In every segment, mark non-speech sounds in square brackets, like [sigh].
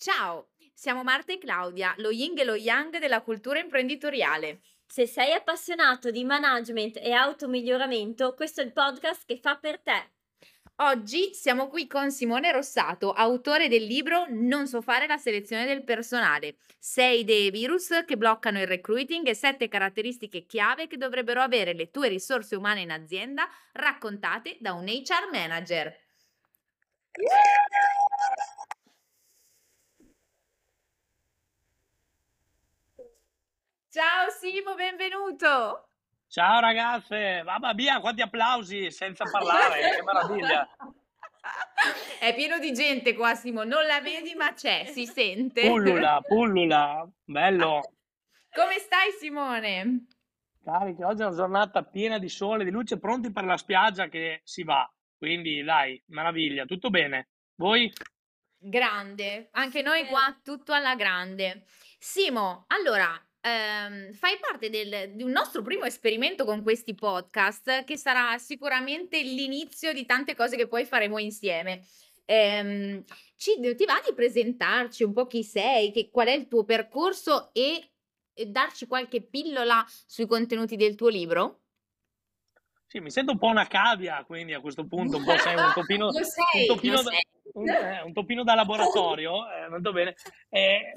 Ciao, siamo Marta e Claudia, lo yin e lo yang della cultura imprenditoriale. Se sei appassionato di management e automiglioramento, questo è il podcast che fa per te. Oggi siamo qui con Simone Rossato, autore del libro Non so fare la selezione del personale. Sei idee virus che bloccano il recruiting e sette caratteristiche chiave che dovrebbero avere le tue risorse umane in azienda raccontate da un HR manager. [laughs] Ciao Simo, benvenuto! Ciao ragazze, mamma mia, quanti applausi senza parlare, che meraviglia. [laughs] È pieno di gente qua, Simo, non la vedi ma c'è, si sente. Pullula, pullula, bello. Come stai Simone? Carichi, oggi è una giornata piena di sole, di luce, pronti per la spiaggia che si va. Quindi dai, meraviglia, tutto bene. Voi? Grande, anche noi qua tutto alla grande. Simo, allora, ehm, fai parte del, di un nostro primo esperimento con questi podcast che sarà sicuramente l'inizio di tante cose che poi faremo insieme. Ehm, ci, ti va di presentarci un po' chi sei, che, qual è il tuo percorso e, e darci qualche pillola sui contenuti del tuo libro? Sì, mi sento un po' una cavia, quindi a questo punto un po' sei un [laughs] topino, sei, un, topino da, un, eh, un, topino da, laboratorio, [laughs] eh, molto bene. Eh,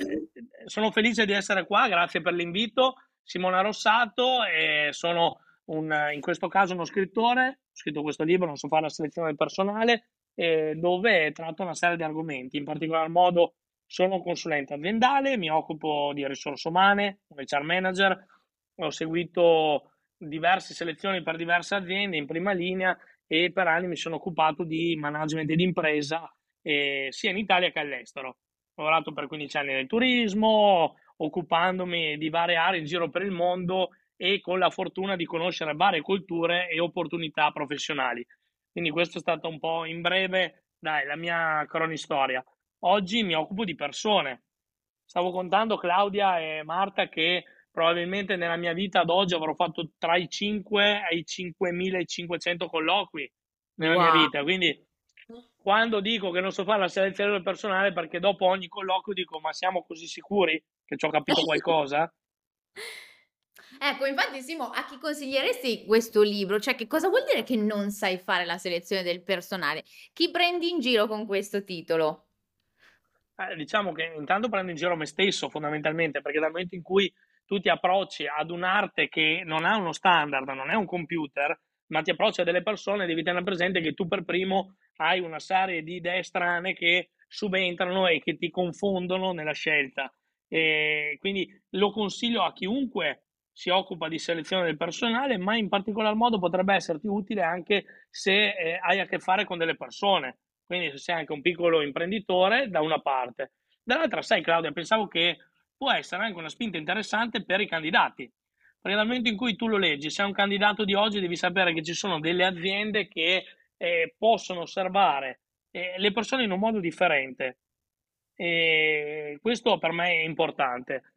sono felice di essere qua, grazie per l'invito. Simona Rossato, e sono un, in questo caso uno scrittore, ho scritto questo libro, non so fare la selezione del personale, eh, dove tratto una serie di argomenti, in particolar modo sono consulente aziendale, mi occupo di risorse umane, un HR manager, ho seguito diverse selezioni per diverse aziende in prima linea e per anni mi sono occupato di management ed impresa eh, sia in Italia che all'estero. Ho lavorato per 15 anni nel turismo, occupandomi di varie aree in giro per il mondo e con la fortuna di conoscere varie culture e opportunità professionali. Quindi questo è stato un po' in breve dai, la mia cronistoria. Oggi mi occupo di persone. Stavo contando Claudia e Marta che probabilmente nella mia vita ad oggi avrò fatto tra i 5 e i 5500 colloqui nella wow. mia vita. Quindi quando dico che non so fare la selezione del personale perché dopo ogni colloquio dico ma siamo così sicuri che ci ho capito qualcosa? [laughs] Ecco, infatti Simo, a chi consiglieresti questo libro? Cioè, che cosa vuol dire che non sai fare la selezione del personale? Chi prendi in giro con questo titolo? Eh, diciamo che intanto prendo in giro me stesso fondamentalmente, perché dal momento in cui tu ti approcci ad un'arte che non ha uno standard, non è un computer, ma ti approcci a delle persone, devi tenere presente che tu per primo hai una serie di idee strane che subentrano e che ti confondono nella scelta. E quindi lo consiglio a chiunque si occupa di selezione del personale, ma in particolar modo potrebbe esserti utile anche se eh, hai a che fare con delle persone. Quindi se sei anche un piccolo imprenditore, da una parte. Dall'altra, sai Claudia, pensavo che può essere anche una spinta interessante per i candidati. Perché dal momento in cui tu lo leggi, sei un candidato di oggi, devi sapere che ci sono delle aziende che eh, possono osservare eh, le persone in un modo differente. E questo per me è importante.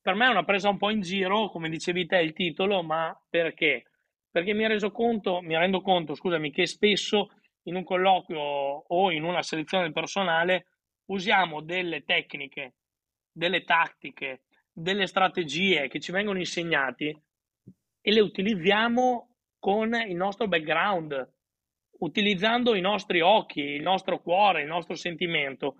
Per me è una presa un po' in giro, come dicevi te il titolo, ma perché? Perché mi, conto, mi rendo conto, scusami, che spesso in un colloquio o in una selezione del personale usiamo delle tecniche delle tattiche, delle strategie che ci vengono insegnati e le utilizziamo con il nostro background, utilizzando i nostri occhi, il nostro cuore, il nostro sentimento.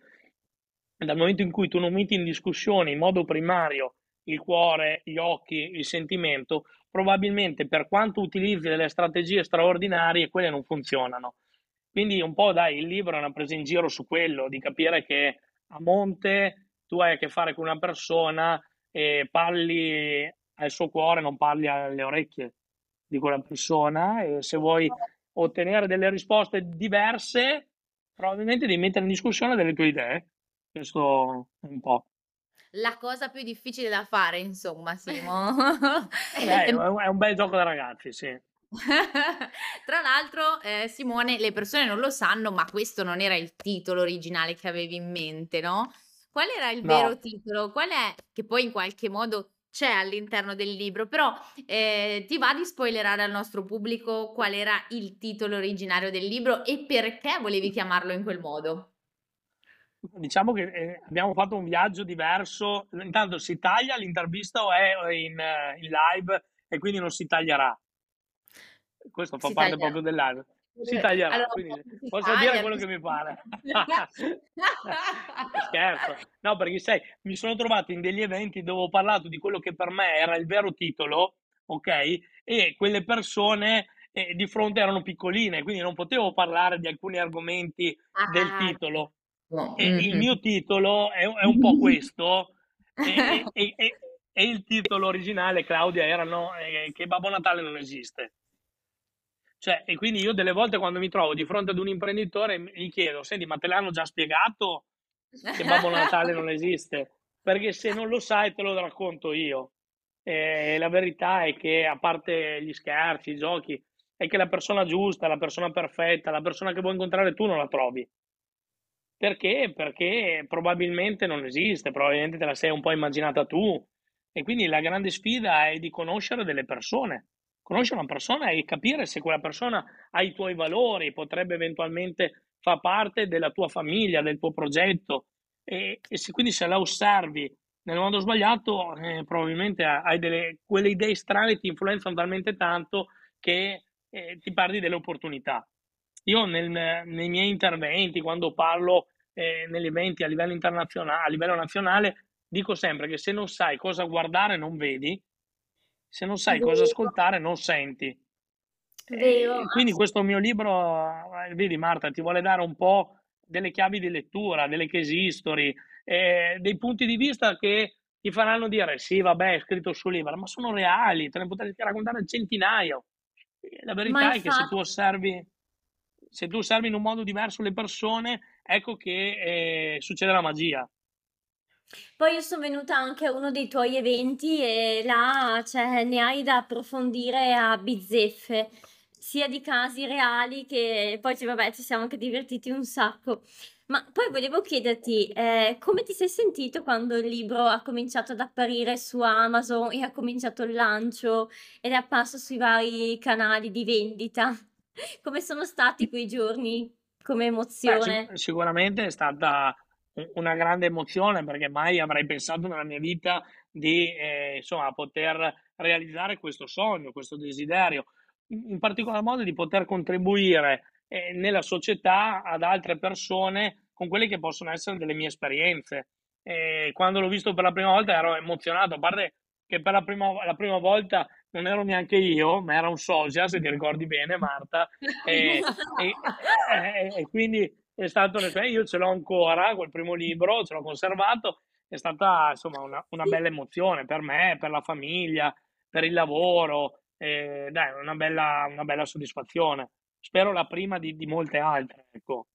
Dal momento in cui tu non metti in discussione in modo primario il cuore, gli occhi, il sentimento, probabilmente per quanto utilizzi delle strategie straordinarie, quelle non funzionano. Quindi un po' dai, il libro è una presa in giro su quello, di capire che a monte tu hai a che fare con una persona e parli al suo cuore, non parli alle orecchie di quella persona e se vuoi ottenere delle risposte diverse, probabilmente devi mettere in discussione delle tue idee. Questo è un po'. La cosa più difficile da fare, insomma, Simo. [laughs] eh, è un bel gioco da ragazzi, sì. [laughs] Tra l'altro, eh, Simone, le persone non lo sanno, ma questo non era il titolo originale che avevi in mente, no? Qual era il vero No. titolo? Qual è che poi in qualche modo c'è all'interno del libro, però eh, ti va di spoilerare al nostro pubblico qual era il titolo originario del libro e perché volevi chiamarlo in quel modo? diciamo che eh, abbiamo fatto un viaggio diverso. Intanto si taglia l'intervista o è in, eh, in live e quindi non si taglierà. Questo fa Si parte taglierà. proprio del live. Si taglierà, Allora, quindi posso taglia, dire quello che mi pare. [laughs] [laughs] Scherzo. No, perché sai, mi sono trovato in degli eventi dove ho parlato di quello che per me era il vero titolo, ok? E quelle persone eh, di fronte erano piccoline, quindi non potevo parlare di alcuni argomenti del Ah, titolo. no. E il mio titolo è, è un po' questo, e, e- e- e- e il titolo originale, Claudia, era no, eh, che Babbo Natale non esiste. Cioè, e quindi io delle volte quando mi trovo di fronte ad un imprenditore gli chiedo, senti, ma te l'hanno già spiegato che Babbo Natale non esiste? Perché se non lo sai te lo racconto io. E la verità è che, a parte gli scherzi, i giochi, è che la persona giusta, la persona perfetta, la persona che vuoi incontrare tu non la trovi. Perché? Perché probabilmente non esiste, probabilmente te la sei un po' immaginata tu. E quindi la grande sfida è di conoscere delle persone. Conoscere una persona e capire se quella persona ha i tuoi valori, potrebbe eventualmente far parte della tua famiglia, del tuo progetto. E, e se, quindi se la osservi nel modo sbagliato, eh, probabilmente hai delle, quelle idee strane ti influenzano talmente tanto che eh, ti perdi delle opportunità. Io nel- nei miei interventi, quando parlo eh, negli eventi a livello internazionale, a livello nazionale, dico sempre che se non sai cosa guardare, non vedi, se non sai cosa ascoltare, non senti. Vero, E quindi questo mio libro, eh, vedi Marta, ti vuole dare un po' delle chiavi di lettura, delle case history, eh, dei punti di vista che ti faranno dire sì, vabbè, è scritto sul libro, ma sono reali, te ne potresti raccontare centinaio. E La verità è che se tu infatti, osservi, se tu osservi in un modo diverso le persone, ecco che eh, succede la magia. Poi io sono venuta anche a uno dei tuoi eventi e là, cioè, ne hai da approfondire a bizzeffe, sia di casi reali che poi, cioè, vabbè, ci siamo anche divertiti un sacco. Ma poi volevo chiederti, eh, come ti sei sentito quando il libro ha cominciato ad apparire su Amazon e ha cominciato il lancio ed è apparso sui vari canali di vendita? [laughs] Come sono stati quei giorni come Beh, sic- emozione? sicuramente è stata una grande emozione perché mai avrei pensato nella mia vita di eh, insomma, poter realizzare questo sogno, questo desiderio, in particolar modo di poter contribuire eh, nella società ad altre persone con quelle che possono essere delle mie esperienze. E quando l'ho visto per la prima volta ero emozionato, a parte che per la prima, la prima volta non ero neanche io, ma era un sosia, se ti ricordi bene, Marta, [laughs] e, e- e- e quindi è stato io ce l'ho ancora, quel primo libro, ce l'ho conservato, è stata insomma una, una bella emozione per me, per la famiglia, per il lavoro, eh, dai, una bella, una bella soddisfazione. Spero la prima di, di molte altre, ecco.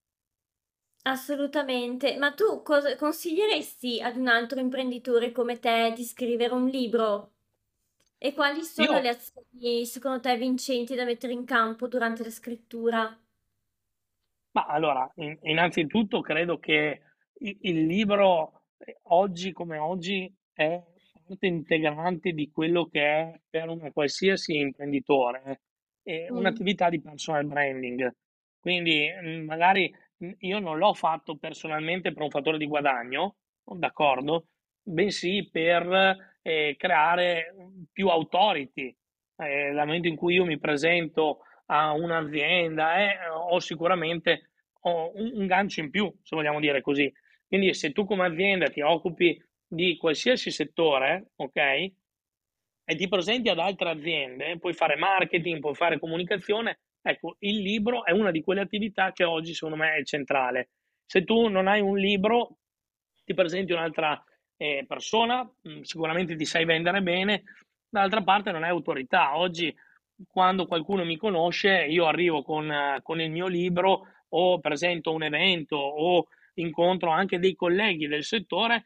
Assolutamente. Ma tu cosa consiglieresti ad un altro imprenditore come te di scrivere un libro? E quali sono Io le azioni secondo te vincenti da mettere in campo durante la scrittura? Ma allora, in- innanzitutto credo che il, il libro eh, oggi come oggi è parte integrante di quello che è per un qualsiasi imprenditore, eh, Mm. un'attività di personal branding. Quindi mm, magari mm, io non l'ho fatto personalmente per un fattore di guadagno, d'accordo? Bensì per eh, creare più authority. Eh, nel momento in cui io mi presento a un'azienda e ho sicuramente ho un, un gancio in più, se vogliamo dire così. Quindi se tu come azienda ti occupi di qualsiasi settore, ok? E ti presenti ad altre aziende, puoi fare marketing, puoi fare comunicazione, ecco, il libro è una di quelle attività che oggi secondo me è centrale. Se tu non hai un libro, ti presenti un'altra eh, persona, mh, sicuramente ti sai vendere bene, dall'altra parte non hai autorità. Oggi, quando qualcuno mi conosce, io arrivo con, con il mio libro o presento un evento o incontro anche dei colleghi del settore,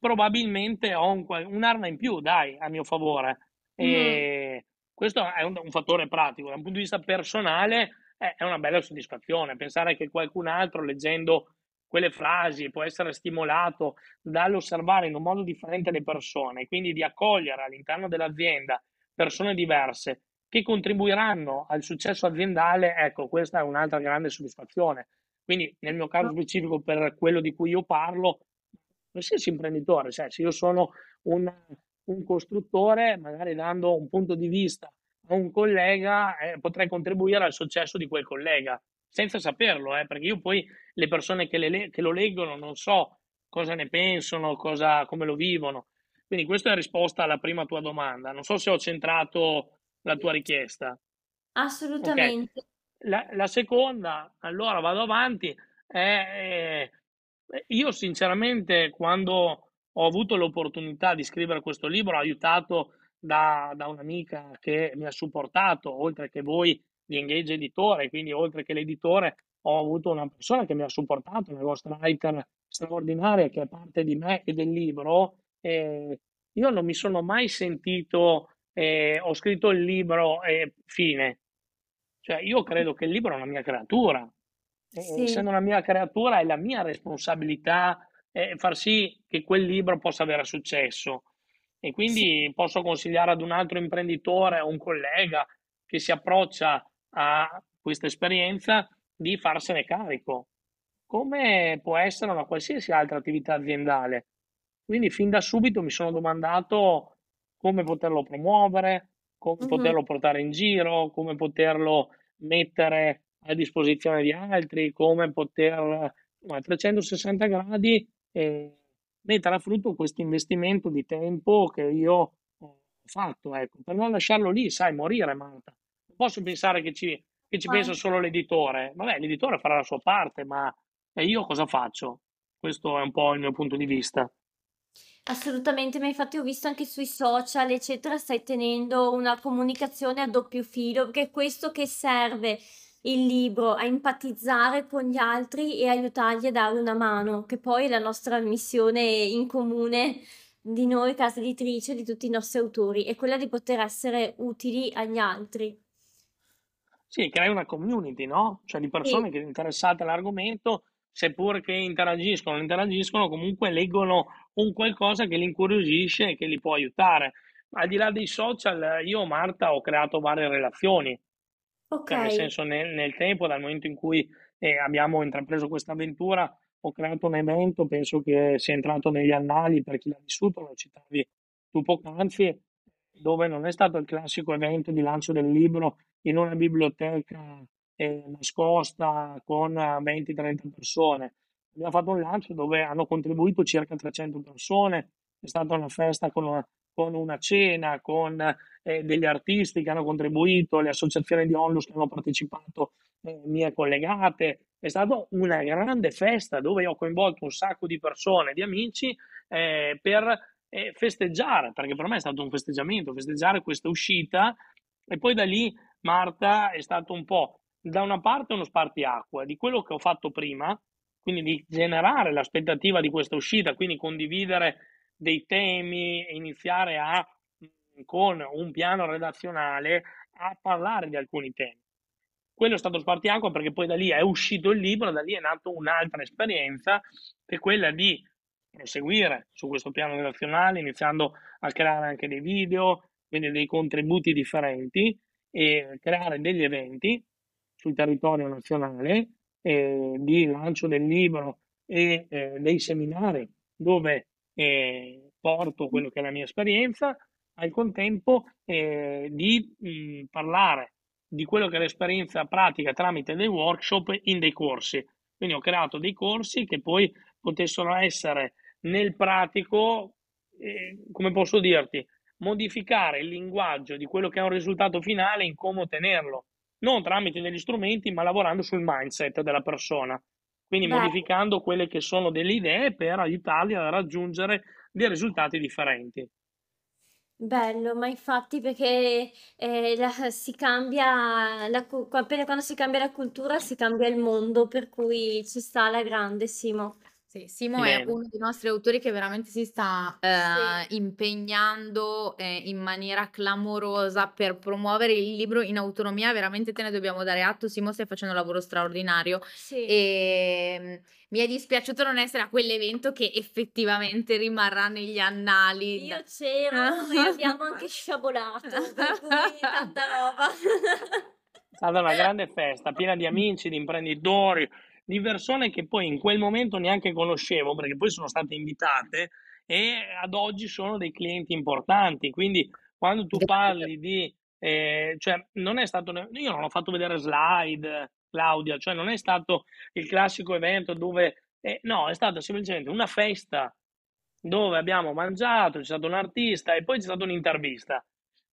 probabilmente ho un un'arma in più, dai, a mio favore. E questo è un, un fattore pratico. Da un punto di vista personale, eh, è una bella soddisfazione pensare che qualcun altro, leggendo quelle frasi, può essere stimolato dall'osservare in un modo differente le persone, quindi di accogliere all'interno dell'azienda persone diverse che contribuiranno al successo aziendale, ecco, questa è un'altra grande soddisfazione. Quindi nel mio caso specifico per quello di cui io parlo, qualsiasi imprenditore, cioè se io sono un, un costruttore, magari dando un punto di vista a un collega, eh, potrei contribuire al successo di quel collega, senza saperlo, eh, perché io poi le persone che, le, che, lo leggono non so cosa ne pensano, cosa, come lo vivono. Quindi questa è la risposta alla prima tua domanda. Non so se ho centrato la tua richiesta. Assolutamente. Okay. La, la, seconda, allora vado avanti, è, eh, io sinceramente quando ho avuto l'opportunità di scrivere questo libro, aiutato da, da un'amica che mi ha supportato, oltre che voi di Engage Editore, quindi oltre che l'editore ho avuto una persona che mi ha supportato, una ghostwriter straordinaria che è parte di me e del libro. E io non mi sono mai sentito, eh, ho scritto il libro e fine. Cioè, io credo che il libro è una mia creatura. Sì. Essendo una mia creatura è la mia responsabilità eh, far sì che quel libro possa avere successo. E quindi sì. posso consigliare ad un altro imprenditore o un collega che si approccia a questa esperienza di farsene carico, come può essere una qualsiasi altra attività aziendale. Quindi fin da subito mi sono domandato come poterlo promuovere, come mm-hmm. poterlo portare in giro, come poterlo mettere a disposizione di altri, come poter a 360 gradi eh, mettere a frutto questo investimento di tempo che io ho fatto, ecco, per non lasciarlo lì, sai, morire Marta. Non posso pensare che ci, che ci pensa solo l'editore. Vabbè, l'editore farà la sua parte, ma io cosa faccio? Questo è un po' il mio punto di vista. Assolutamente, ma infatti ho visto anche sui social, eccetera, stai tenendo una comunicazione a doppio filo, perché è questo che serve il libro a empatizzare con gli altri e aiutargli a dare una mano, che poi è la nostra missione in comune di noi, casa editrice, di tutti i nostri autori, è quella di poter essere utili agli altri. Sì, crei una community, no? Cioè di persone sì. che interessate all'argomento, seppur che interagiscono, interagiscono, comunque leggono un qualcosa che li incuriosisce e che li può aiutare. Al di là dei social, io, Marta, ho creato varie relazioni. Cioè, nel senso, nel, nel, tempo, dal momento in cui eh, abbiamo intrapreso questa avventura, ho creato un evento, penso che sia entrato negli annali per chi l'ha vissuto, lo citavi tu poc'anzi, dove non è stato il classico evento di lancio del libro in una biblioteca eh, nascosta con 20-30 persone. Abbiamo fatto un lancio dove hanno contribuito circa 300 persone, è stata una festa con una, con una cena, con eh, degli artisti che hanno contribuito, le associazioni di onlus che hanno partecipato, eh, mie collegate. È stata una grande festa dove ho coinvolto un sacco di persone, di amici, eh, per eh, festeggiare, perché per me è stato un festeggiamento, festeggiare questa uscita e poi da lì Marta è stato un po' da una parte uno spartiacque di quello che ho fatto prima, quindi di generare l'aspettativa di questa uscita, quindi condividere dei temi iniziare a, con un piano redazionale, a parlare di alcuni temi. Quello è stato spartiacque perché poi da lì è uscito il libro, da lì è nata un'altra esperienza, che è quella di proseguire su questo piano relazionale, iniziando a creare anche dei video, quindi dei contributi differenti e creare degli eventi sul territorio nazionale eh, di lancio del libro e eh, dei seminari dove eh, porto quello che è la mia esperienza, al contempo eh, di mh, parlare di quello che è l'esperienza pratica tramite dei workshop in dei corsi. Quindi ho creato dei corsi che poi potessero essere nel pratico, eh, come posso dirti, modificare il linguaggio di quello che è un risultato finale in come ottenerlo, non tramite degli strumenti, ma lavorando sul mindset della persona. Quindi Beh. modificando quelle che sono delle idee per aiutarli a raggiungere dei risultati differenti. Bello, ma infatti perché eh, la- si cambia, la, appena quando si cambia la cultura si cambia il mondo, per cui ci sta la grande, Simo. Sì, Simo è uno dei nostri autori che veramente si sta eh, impegnando eh, in maniera clamorosa per promuovere il libro in autonomia, veramente te ne dobbiamo dare atto, Simo stai facendo un lavoro straordinario Sì. e mm, mi è dispiaciuto non essere a quell'evento che effettivamente rimarrà negli annali. Io c'ero [laughs] e abbiamo anche sciabolato, per cui tanta roba. [laughs] È stata una grande festa, piena di amici, di imprenditori, di persone che poi in quel momento neanche conoscevo, perché poi sono state invitate e ad oggi sono dei clienti importanti. Quindi quando tu parli di, eh, cioè non è stato, io non ho fatto vedere slide, Claudia, cioè non è stato il classico evento dove, eh, no, è stata semplicemente una festa dove abbiamo mangiato, c'è stato un artista e poi c'è stata un'intervista.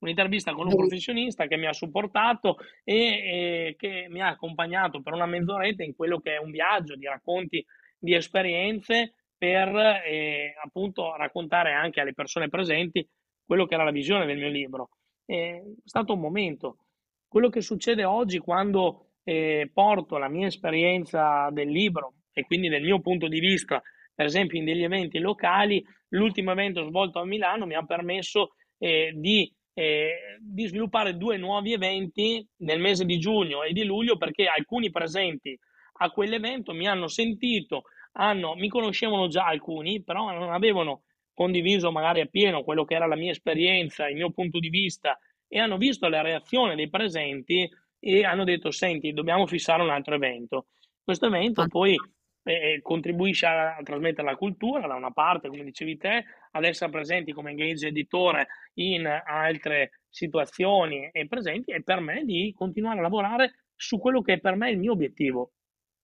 Un'intervista con un professionista che mi ha supportato e, e che mi ha accompagnato per una mezz'oretta in quello che è un viaggio di racconti di esperienze per eh, appunto raccontare anche alle persone presenti quello che era la visione del mio libro. È stato un momento. Quello che succede oggi quando eh, porto la mia esperienza del libro e quindi del mio punto di vista, per esempio in degli eventi locali, l'ultimo evento svolto a Milano mi ha permesso eh, di, eh, di sviluppare due nuovi eventi nel mese di giugno e di luglio perché alcuni presenti a quell'evento mi hanno sentito, hanno, mi conoscevano già alcuni, però non avevano condiviso magari appieno quello che era la mia esperienza, il mio punto di vista e hanno visto la reazione dei presenti e hanno detto senti dobbiamo fissare un altro evento. Questo evento poi eh, contribuisce a, a, trasmettere la cultura da una parte, come dicevi te, ad essere presenti come engage editore in altre situazioni e presenti e per me di continuare a lavorare su quello che è per me il mio obiettivo,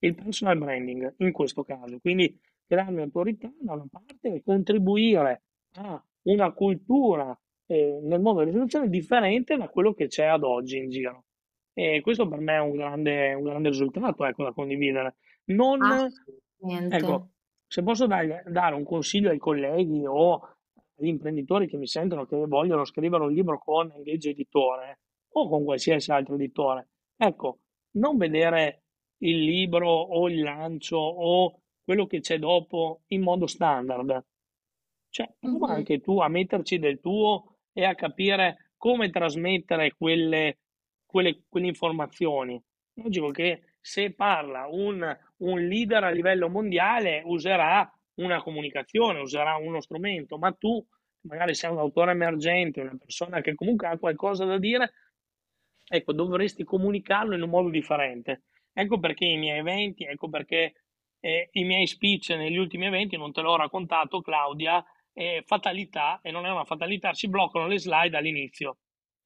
il personal branding in questo caso. Quindi crearmi autorità da una parte e contribuire a una cultura eh, nel mondo dell'istruzione differente da quello che c'è ad oggi in giro. E questo per me è un grande, un grande risultato ecco, da condividere. Non, ecco, se posso dare, dare un consiglio ai colleghi o agli imprenditori che mi sentono che vogliono scrivere un libro con Engage Editore o con qualsiasi altro editore, ecco, non vedere il libro o il lancio o quello che c'è dopo in modo standard. Cioè, prova mm-hmm. anche tu a metterci del tuo e a capire come trasmettere quelle quelle, quelle informazioni. Logico che se parla un, un leader a livello mondiale userà una comunicazione, userà uno strumento, ma tu magari sei un autore emergente, una persona che comunque ha qualcosa da dire, ecco, dovresti comunicarlo in un modo differente. Ecco perché i miei eventi, ecco perché eh, i miei speech negli ultimi eventi, non te l'ho raccontato Claudia, è fatalità, e non è una fatalità, si bloccano le slide all'inizio.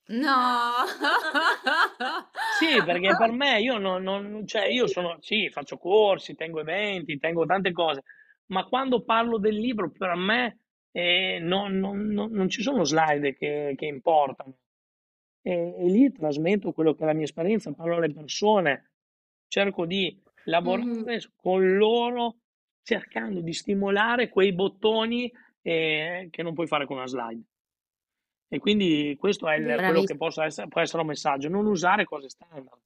No! [laughs] Sì, perché per me io non, non, cioè io sono, sì, faccio corsi, tengo eventi, tengo tante cose, ma quando parlo del libro per me eh, non, non, non, ci sono slide che, che importano. E, e, lì trasmetto quello che è la mia esperienza, parlo alle persone, cerco di lavorare mm-hmm. con loro cercando di stimolare quei bottoni eh, che non puoi fare con una slide. E quindi questo è il, quello che essere, può essere un messaggio, non usare cose standard.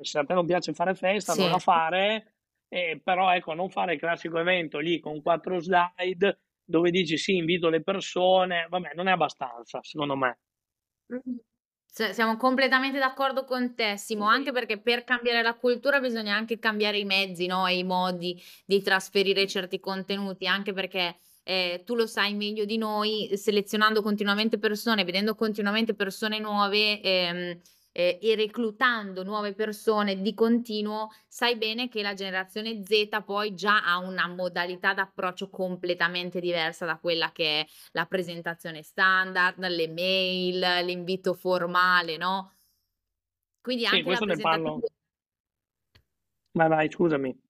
Se a te non piace fare festa, sì. non la fare, eh, però ecco, non fare il classico evento lì con quattro slide dove dici sì, invito le persone, vabbè, non è abbastanza, secondo me. siamo completamente d'accordo con te, Simo, anche perché per cambiare la cultura bisogna anche cambiare i mezzi, no? e i modi di trasferire certi contenuti, anche perché eh, tu lo sai meglio di noi, selezionando continuamente persone, vedendo continuamente persone nuove ehm, eh, e reclutando nuove persone di continuo, sai bene che la generazione Z poi già ha una modalità d'approccio completamente diversa da quella che è la presentazione standard, le mail, l'invito formale, no? Quindi anche sì, questo la presentazione... ne parlo. Vai, vai, scusami.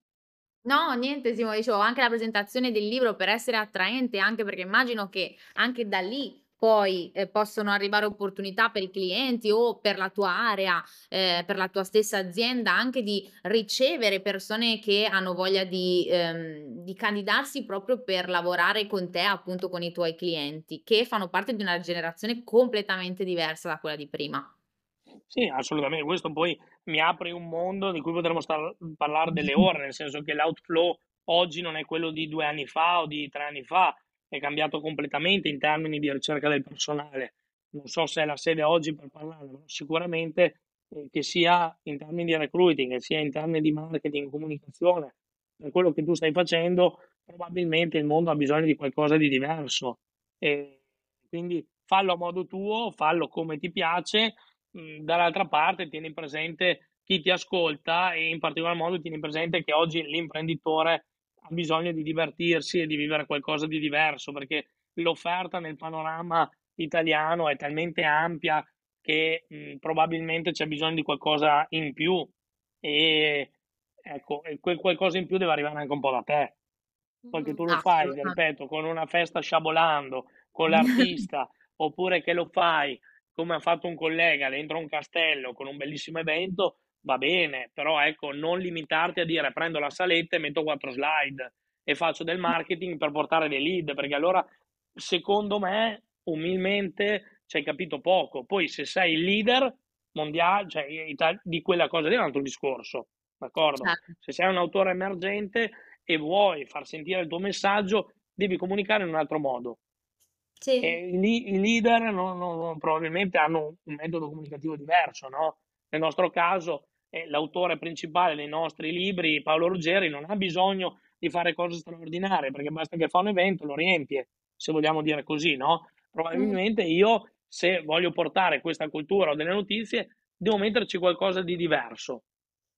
No, niente, Simo, dicevo anche la presentazione del libro per essere attraente, anche perché immagino che anche da lì poi eh, possono arrivare opportunità per i clienti o per la tua area, eh, per la tua stessa azienda, anche di ricevere persone che hanno voglia di, ehm, di candidarsi proprio per lavorare con te, appunto con i tuoi clienti, che fanno parte di una generazione completamente diversa da quella di prima. Sì, assolutamente. Questo poi mi apre un mondo di cui potremmo star- parlare delle [laughs] ore, nel senso che l'outflow oggi non è quello di due anni fa o di tre anni fa, è cambiato completamente in termini di ricerca del personale. Non so se è la sede oggi per parlare, ma sicuramente eh, che sia in termini di recruiting, che sia in termini di marketing, comunicazione, per quello che tu stai facendo, probabilmente il mondo ha bisogno di qualcosa di diverso. E quindi fallo a modo tuo, fallo come ti piace, Mhmm, dall'altra parte tieni presente chi ti ascolta e in particolar modo tieni presente che oggi l'imprenditore ha bisogno di divertirsi e di vivere qualcosa di diverso perché l'offerta nel panorama italiano è talmente ampia che mh, probabilmente c'è bisogno di qualcosa in più e ecco, e quel qualcosa in più deve arrivare anche un po' da te. Perché tu lo fai, ripeto, con una festa sciabolando, con [laughs] l'artista, oppure che lo fai come ha fatto un collega dentro un castello con un bellissimo evento, va bene, però ecco, non limitarti a dire prendo la saletta e metto quattro slide e faccio del marketing per portare dei lead, perché allora secondo me, umilmente, ci hai capito poco. Poi se sei il leader mondiale, cioè di quella cosa lì è un altro discorso, d'accordo? Certo. Se sei un autore emergente e vuoi far sentire il tuo messaggio, devi comunicare in un altro modo. Sì. i, i, leader non, non, probabilmente hanno un metodo comunicativo diverso, no? Nel nostro caso, eh, l'autore principale dei nostri libri, Paolo Ruggeri, non ha bisogno di fare cose straordinarie, perché basta che fa un evento, lo riempie, se vogliamo dire così, no? Probabilmente mm. io, se voglio portare questa cultura o delle notizie, devo metterci qualcosa di diverso,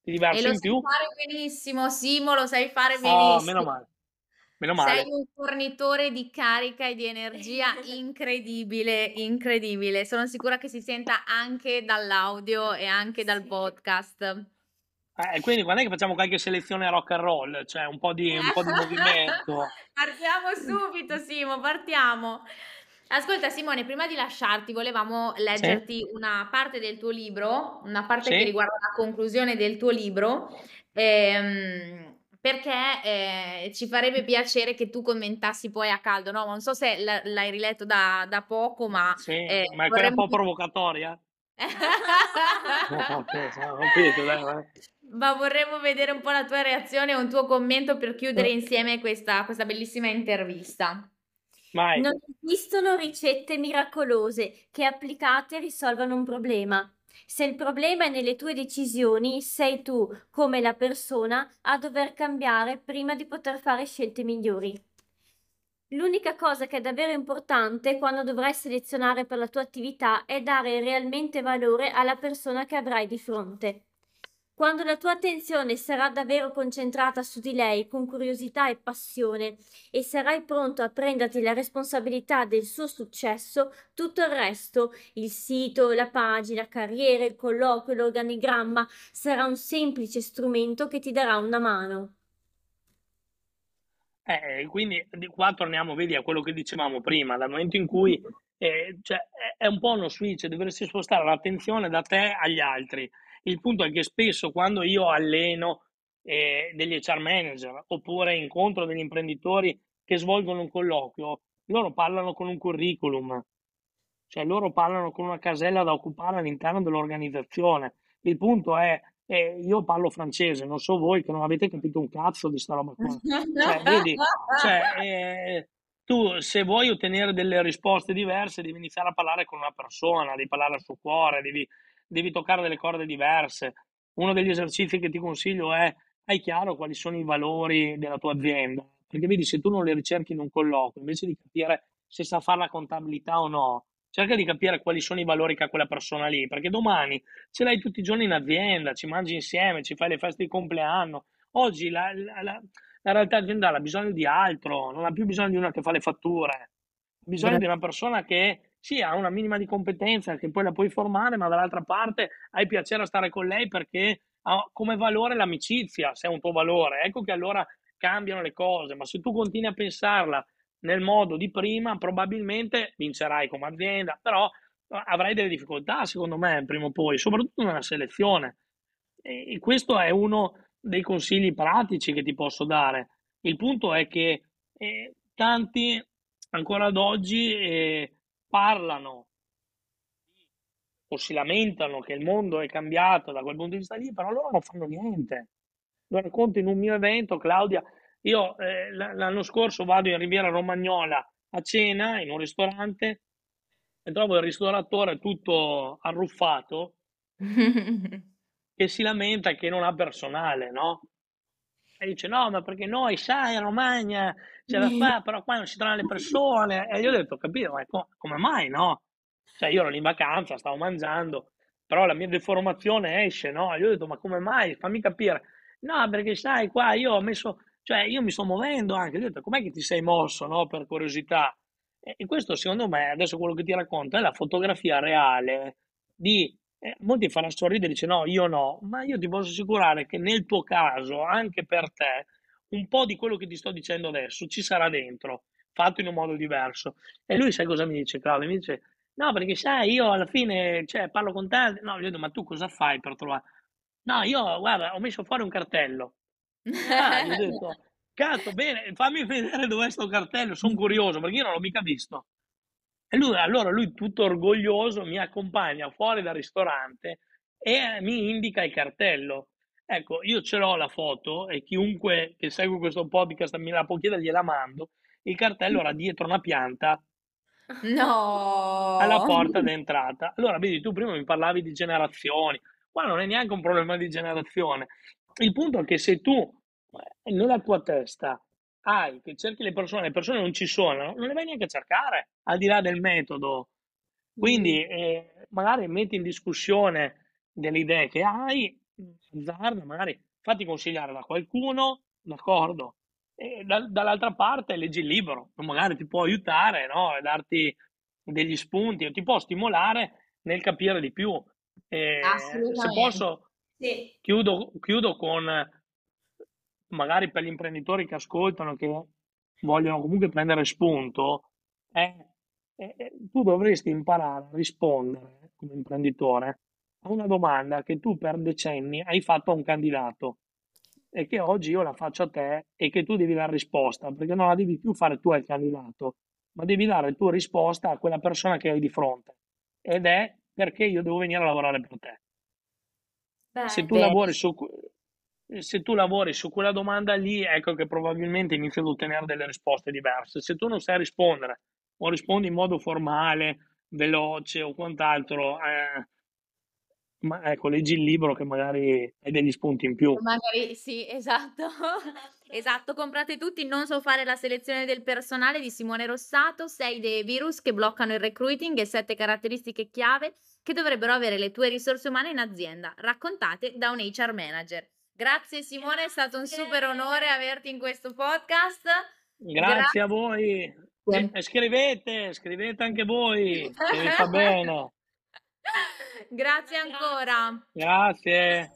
di diverso e lo in più. sai fare benissimo, Simo, lo sai fare benissimo. Oh, meno male. Meno male. Sei un fornitore di carica e di energia incredibile, incredibile. Sono sicura che si senta anche dall'audio e anche dal podcast. Eh, quindi quando è che facciamo qualche selezione rock and roll? Cioè un po' di, un po di [laughs] movimento. partiamo subito, Simo, partiamo. Ascolta Simone, prima di lasciarti volevamo leggerti sì. una parte del tuo libro, una parte sì. che riguarda la conclusione del tuo libro. Ehm, perché eh, ci farebbe piacere che tu commentassi poi a caldo, no? Non so se l- l'hai riletto da, da poco, ma... Sì, eh, ma è vorremmo... un po' provocatoria. [laughs] Ma vorremmo vedere un po' la tua reazione e un tuo commento per chiudere insieme questa, questa bellissima intervista. Vai. Non esistono ricette miracolose che applicate risolvano un problema. Se il problema è nelle tue decisioni, sei tu, come la persona, a dover cambiare prima di poter fare scelte migliori. L'unica cosa che è davvero importante quando dovrai selezionare per la tua attività è dare realmente valore alla persona che avrai di fronte. Quando la tua attenzione sarà davvero concentrata su di lei con curiosità e passione e sarai pronto a prenderti la responsabilità del suo successo, tutto il resto, il sito, la pagina, carriera, il colloquio, l'organigramma, sarà un semplice strumento che ti darà una mano. Eh, quindi di qua torniamo, vedi, a quello che dicevamo prima, dal momento in cui eh, cioè, è un po' uno switch, dovresti spostare l'attenzione da te agli altri il punto è che spesso quando io alleno eh, degli HR manager oppure incontro degli imprenditori che svolgono un colloquio, loro parlano con un curriculum, cioè loro parlano con una casella da occupare all'interno dell'organizzazione. Il punto è, eh, io parlo francese, non so voi che non avete capito un cazzo di sta roba qua. Cioè, vedi, cioè, eh, tu se vuoi ottenere delle risposte diverse devi iniziare a parlare con una persona, devi parlare al suo cuore, devi devi toccare delle corde diverse. Uno degli esercizi che ti consiglio è hai chiaro quali sono i valori della tua azienda, perché vedi se tu non le ricerchi in un colloquio, invece di capire se sa fare la contabilità o no, cerca di capire quali sono i valori che ha quella persona lì, perché domani ce l'hai tutti i giorni in azienda, ci mangi insieme, ci fai le feste di compleanno. Oggi la, la, la, la realtà aziendale ha bisogno di altro, non ha più bisogno di una che fa le fatture, ha bisogno Beh. di una persona che sì, ha una minima di competenza che poi la puoi formare, ma dall'altra parte hai piacere a stare con lei perché ha come valore l'amicizia, se è un tuo valore. Ecco che allora cambiano le cose, ma se tu continui a pensarla nel modo di prima, probabilmente vincerai come azienda, però avrai delle difficoltà, secondo me, prima o poi, soprattutto nella selezione. E questo è uno dei consigli pratici che ti posso dare. Il punto è che eh, tanti ancora ad oggi eh, parlano o si lamentano che il mondo è cambiato da quel punto di vista lì, però loro non fanno niente. Lo racconto in un mio evento, Claudia, io eh, l'anno scorso vado in Riviera Romagnola a cena in un ristorante e trovo il ristoratore tutto arruffato [laughs] che si lamenta che non ha personale, no? E dice no, ma perché noi, sai, in Romagna ce la fa, [laughs] però qua non si trovano le persone. E io ho detto, capito, ma co- come mai no? Cioè io ero lì in vacanza, stavo mangiando, però la mia deformazione esce, no? Gli ho detto, ma come mai? Fammi capire. No, perché sai, qua io ho messo, cioè io mi sto muovendo anche. Gli ho detto, com'è che ti sei mosso, no? Per curiosità. E questo secondo me, adesso quello che ti racconto, è la fotografia reale di... Eh, molti fanno sorridere e dice no, io no, ma io ti posso assicurare che nel tuo caso, anche per te, un po' di quello che ti sto dicendo adesso ci sarà dentro, fatto in un modo diverso. E lui sai cosa mi dice, Claudio? Mi dice, no, perché sai, io alla fine, cioè, parlo con te, no, gli dico, ma tu cosa fai per trovare? No, io, guarda, ho messo fuori un cartello. Ah, gli ho detto, cazzo, bene, fammi vedere dov'è sto cartello, sono curioso, perché io non l'ho mica visto. E lui, allora lui tutto orgoglioso mi accompagna fuori dal ristorante e mi indica il cartello. Ecco, io ce l'ho la foto e chiunque che segue questo podcast me la può chiedere, gliela mando. Il cartello era dietro una pianta No. alla porta d'entrata. Allora, vedi, tu prima mi parlavi di generazioni, qua non è neanche un problema di generazione. Il punto è che se tu eh, nella tua testa hai che cerchi le persone, le persone non ci sono, non le vai neanche a cercare, al di là del metodo. Quindi eh, magari metti in discussione delle idee che hai, azzarda, magari fatti consigliare da qualcuno, d'accordo? E da- dall'altra parte leggi il libro, magari ti può aiutare, no? E darti degli spunti, o ti può stimolare nel capire di più. E se Assolutamente. posso, Sì. chiudo, chiudo con magari per gli imprenditori che ascoltano, che vogliono comunque prendere spunto, è, è- è- tu dovresti imparare a rispondere come imprenditore a una domanda che tu per decenni hai fatto a un candidato e che oggi io la faccio a te e che tu devi dare risposta, perché non la devi più fare tu al candidato, ma devi dare la tua risposta a quella persona che hai di fronte. Ed è perché io devo venire a lavorare per te. Se Beh, tu lavori su, se tu lavori su quella domanda lì, ecco che probabilmente inizi ad ottenere delle risposte diverse. Se tu non sai rispondere o rispondi in modo formale, veloce o quant'altro, eh, ma ecco, leggi il libro che magari hai degli spunti in più. Magari sì, esatto. [laughs] Esatto, comprate tutti Non so fare la selezione del personale di Simone Rossato, 6 dei virus che bloccano il recruiting e 7 caratteristiche chiave che dovrebbero avere le tue risorse umane in azienda, raccontate da un HR manager. Grazie Simone, è stato un super onore averti in questo podcast. Grazie a voi. E scrivete, scrivete anche voi, che vi fa [laughs] bene. Grazie ancora. Grazie.